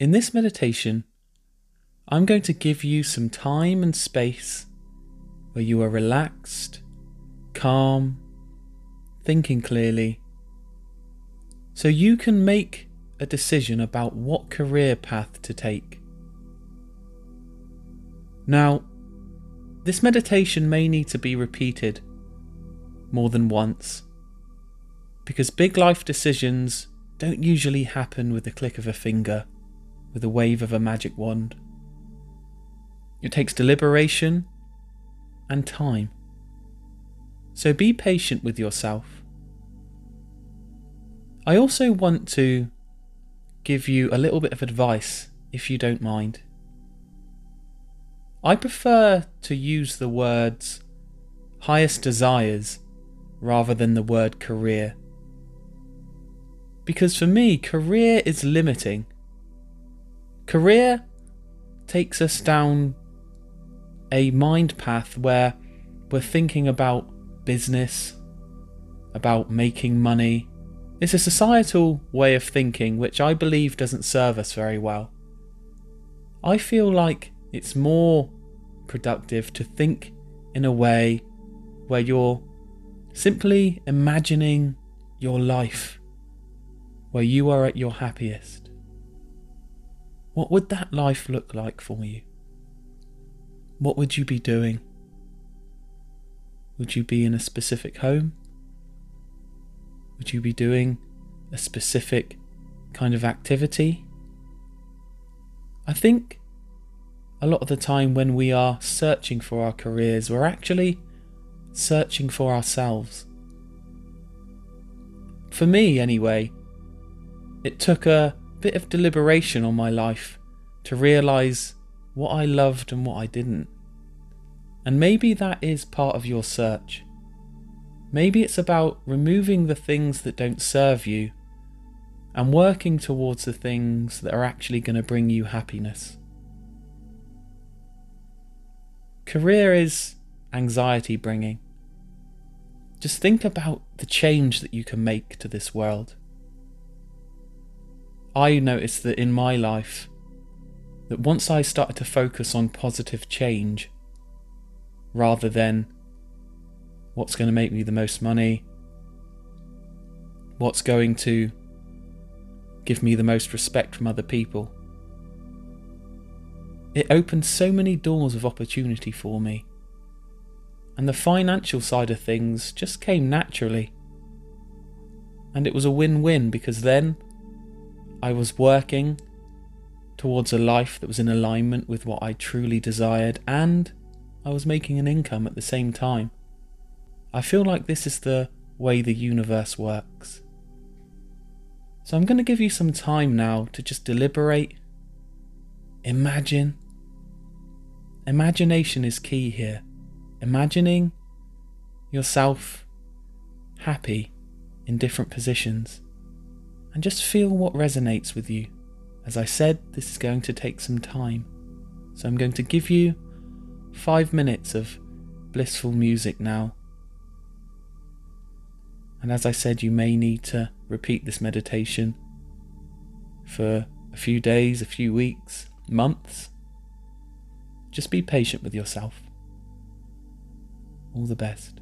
In this meditation, I'm going to give you some time and space where you are relaxed, calm, thinking clearly, so you can make a decision about what career path to take. Now, this meditation may need to be repeated more than once because big life decisions don't usually happen with the click of a finger, with a wave of a magic wand. It takes deliberation and time. So be patient with yourself. I also want to give you a little bit of advice, if you don't mind. I prefer to use the words highest desires rather than the word career. Because for me, career is limiting. Career takes us down a mind path where we're thinking about business, about making money. It's a societal way of thinking which I believe doesn't serve us very well. I feel like it's more productive to think in a way where you're simply imagining your life, where you are at your happiest. What would that life look like for you? What would you be doing? Would you be in a specific home? Would you be doing a specific kind of activity? I think a lot of the time when we are searching for our careers, we're actually searching for ourselves. For me, anyway, it took a bit of deliberation on my life to realise what I loved and what I didn't. And maybe that is part of your search. Maybe it's about removing the things that don't serve you and working towards the things that are actually going to bring you happiness. Career is anxiety bringing. Just think about the change that you can make to this world. I noticed that in my life, that once I started to focus on positive change, rather than what's going to make me the most money, what's going to give me the most respect from other people. It opened so many doors of opportunity for me. And the financial side of things just came naturally. And it was a win win because then I was working towards a life that was in alignment with what I truly desired and I was making an income at the same time. I feel like this is the way the universe works. So I'm going to give you some time now to just deliberate, imagine. Imagination is key here. Imagining yourself happy in different positions and just feel what resonates with you. As I said, this is going to take some time. So I'm going to give you five minutes of blissful music now. And as I said, you may need to repeat this meditation for a few days, a few weeks, months. Just be patient with yourself. All the best.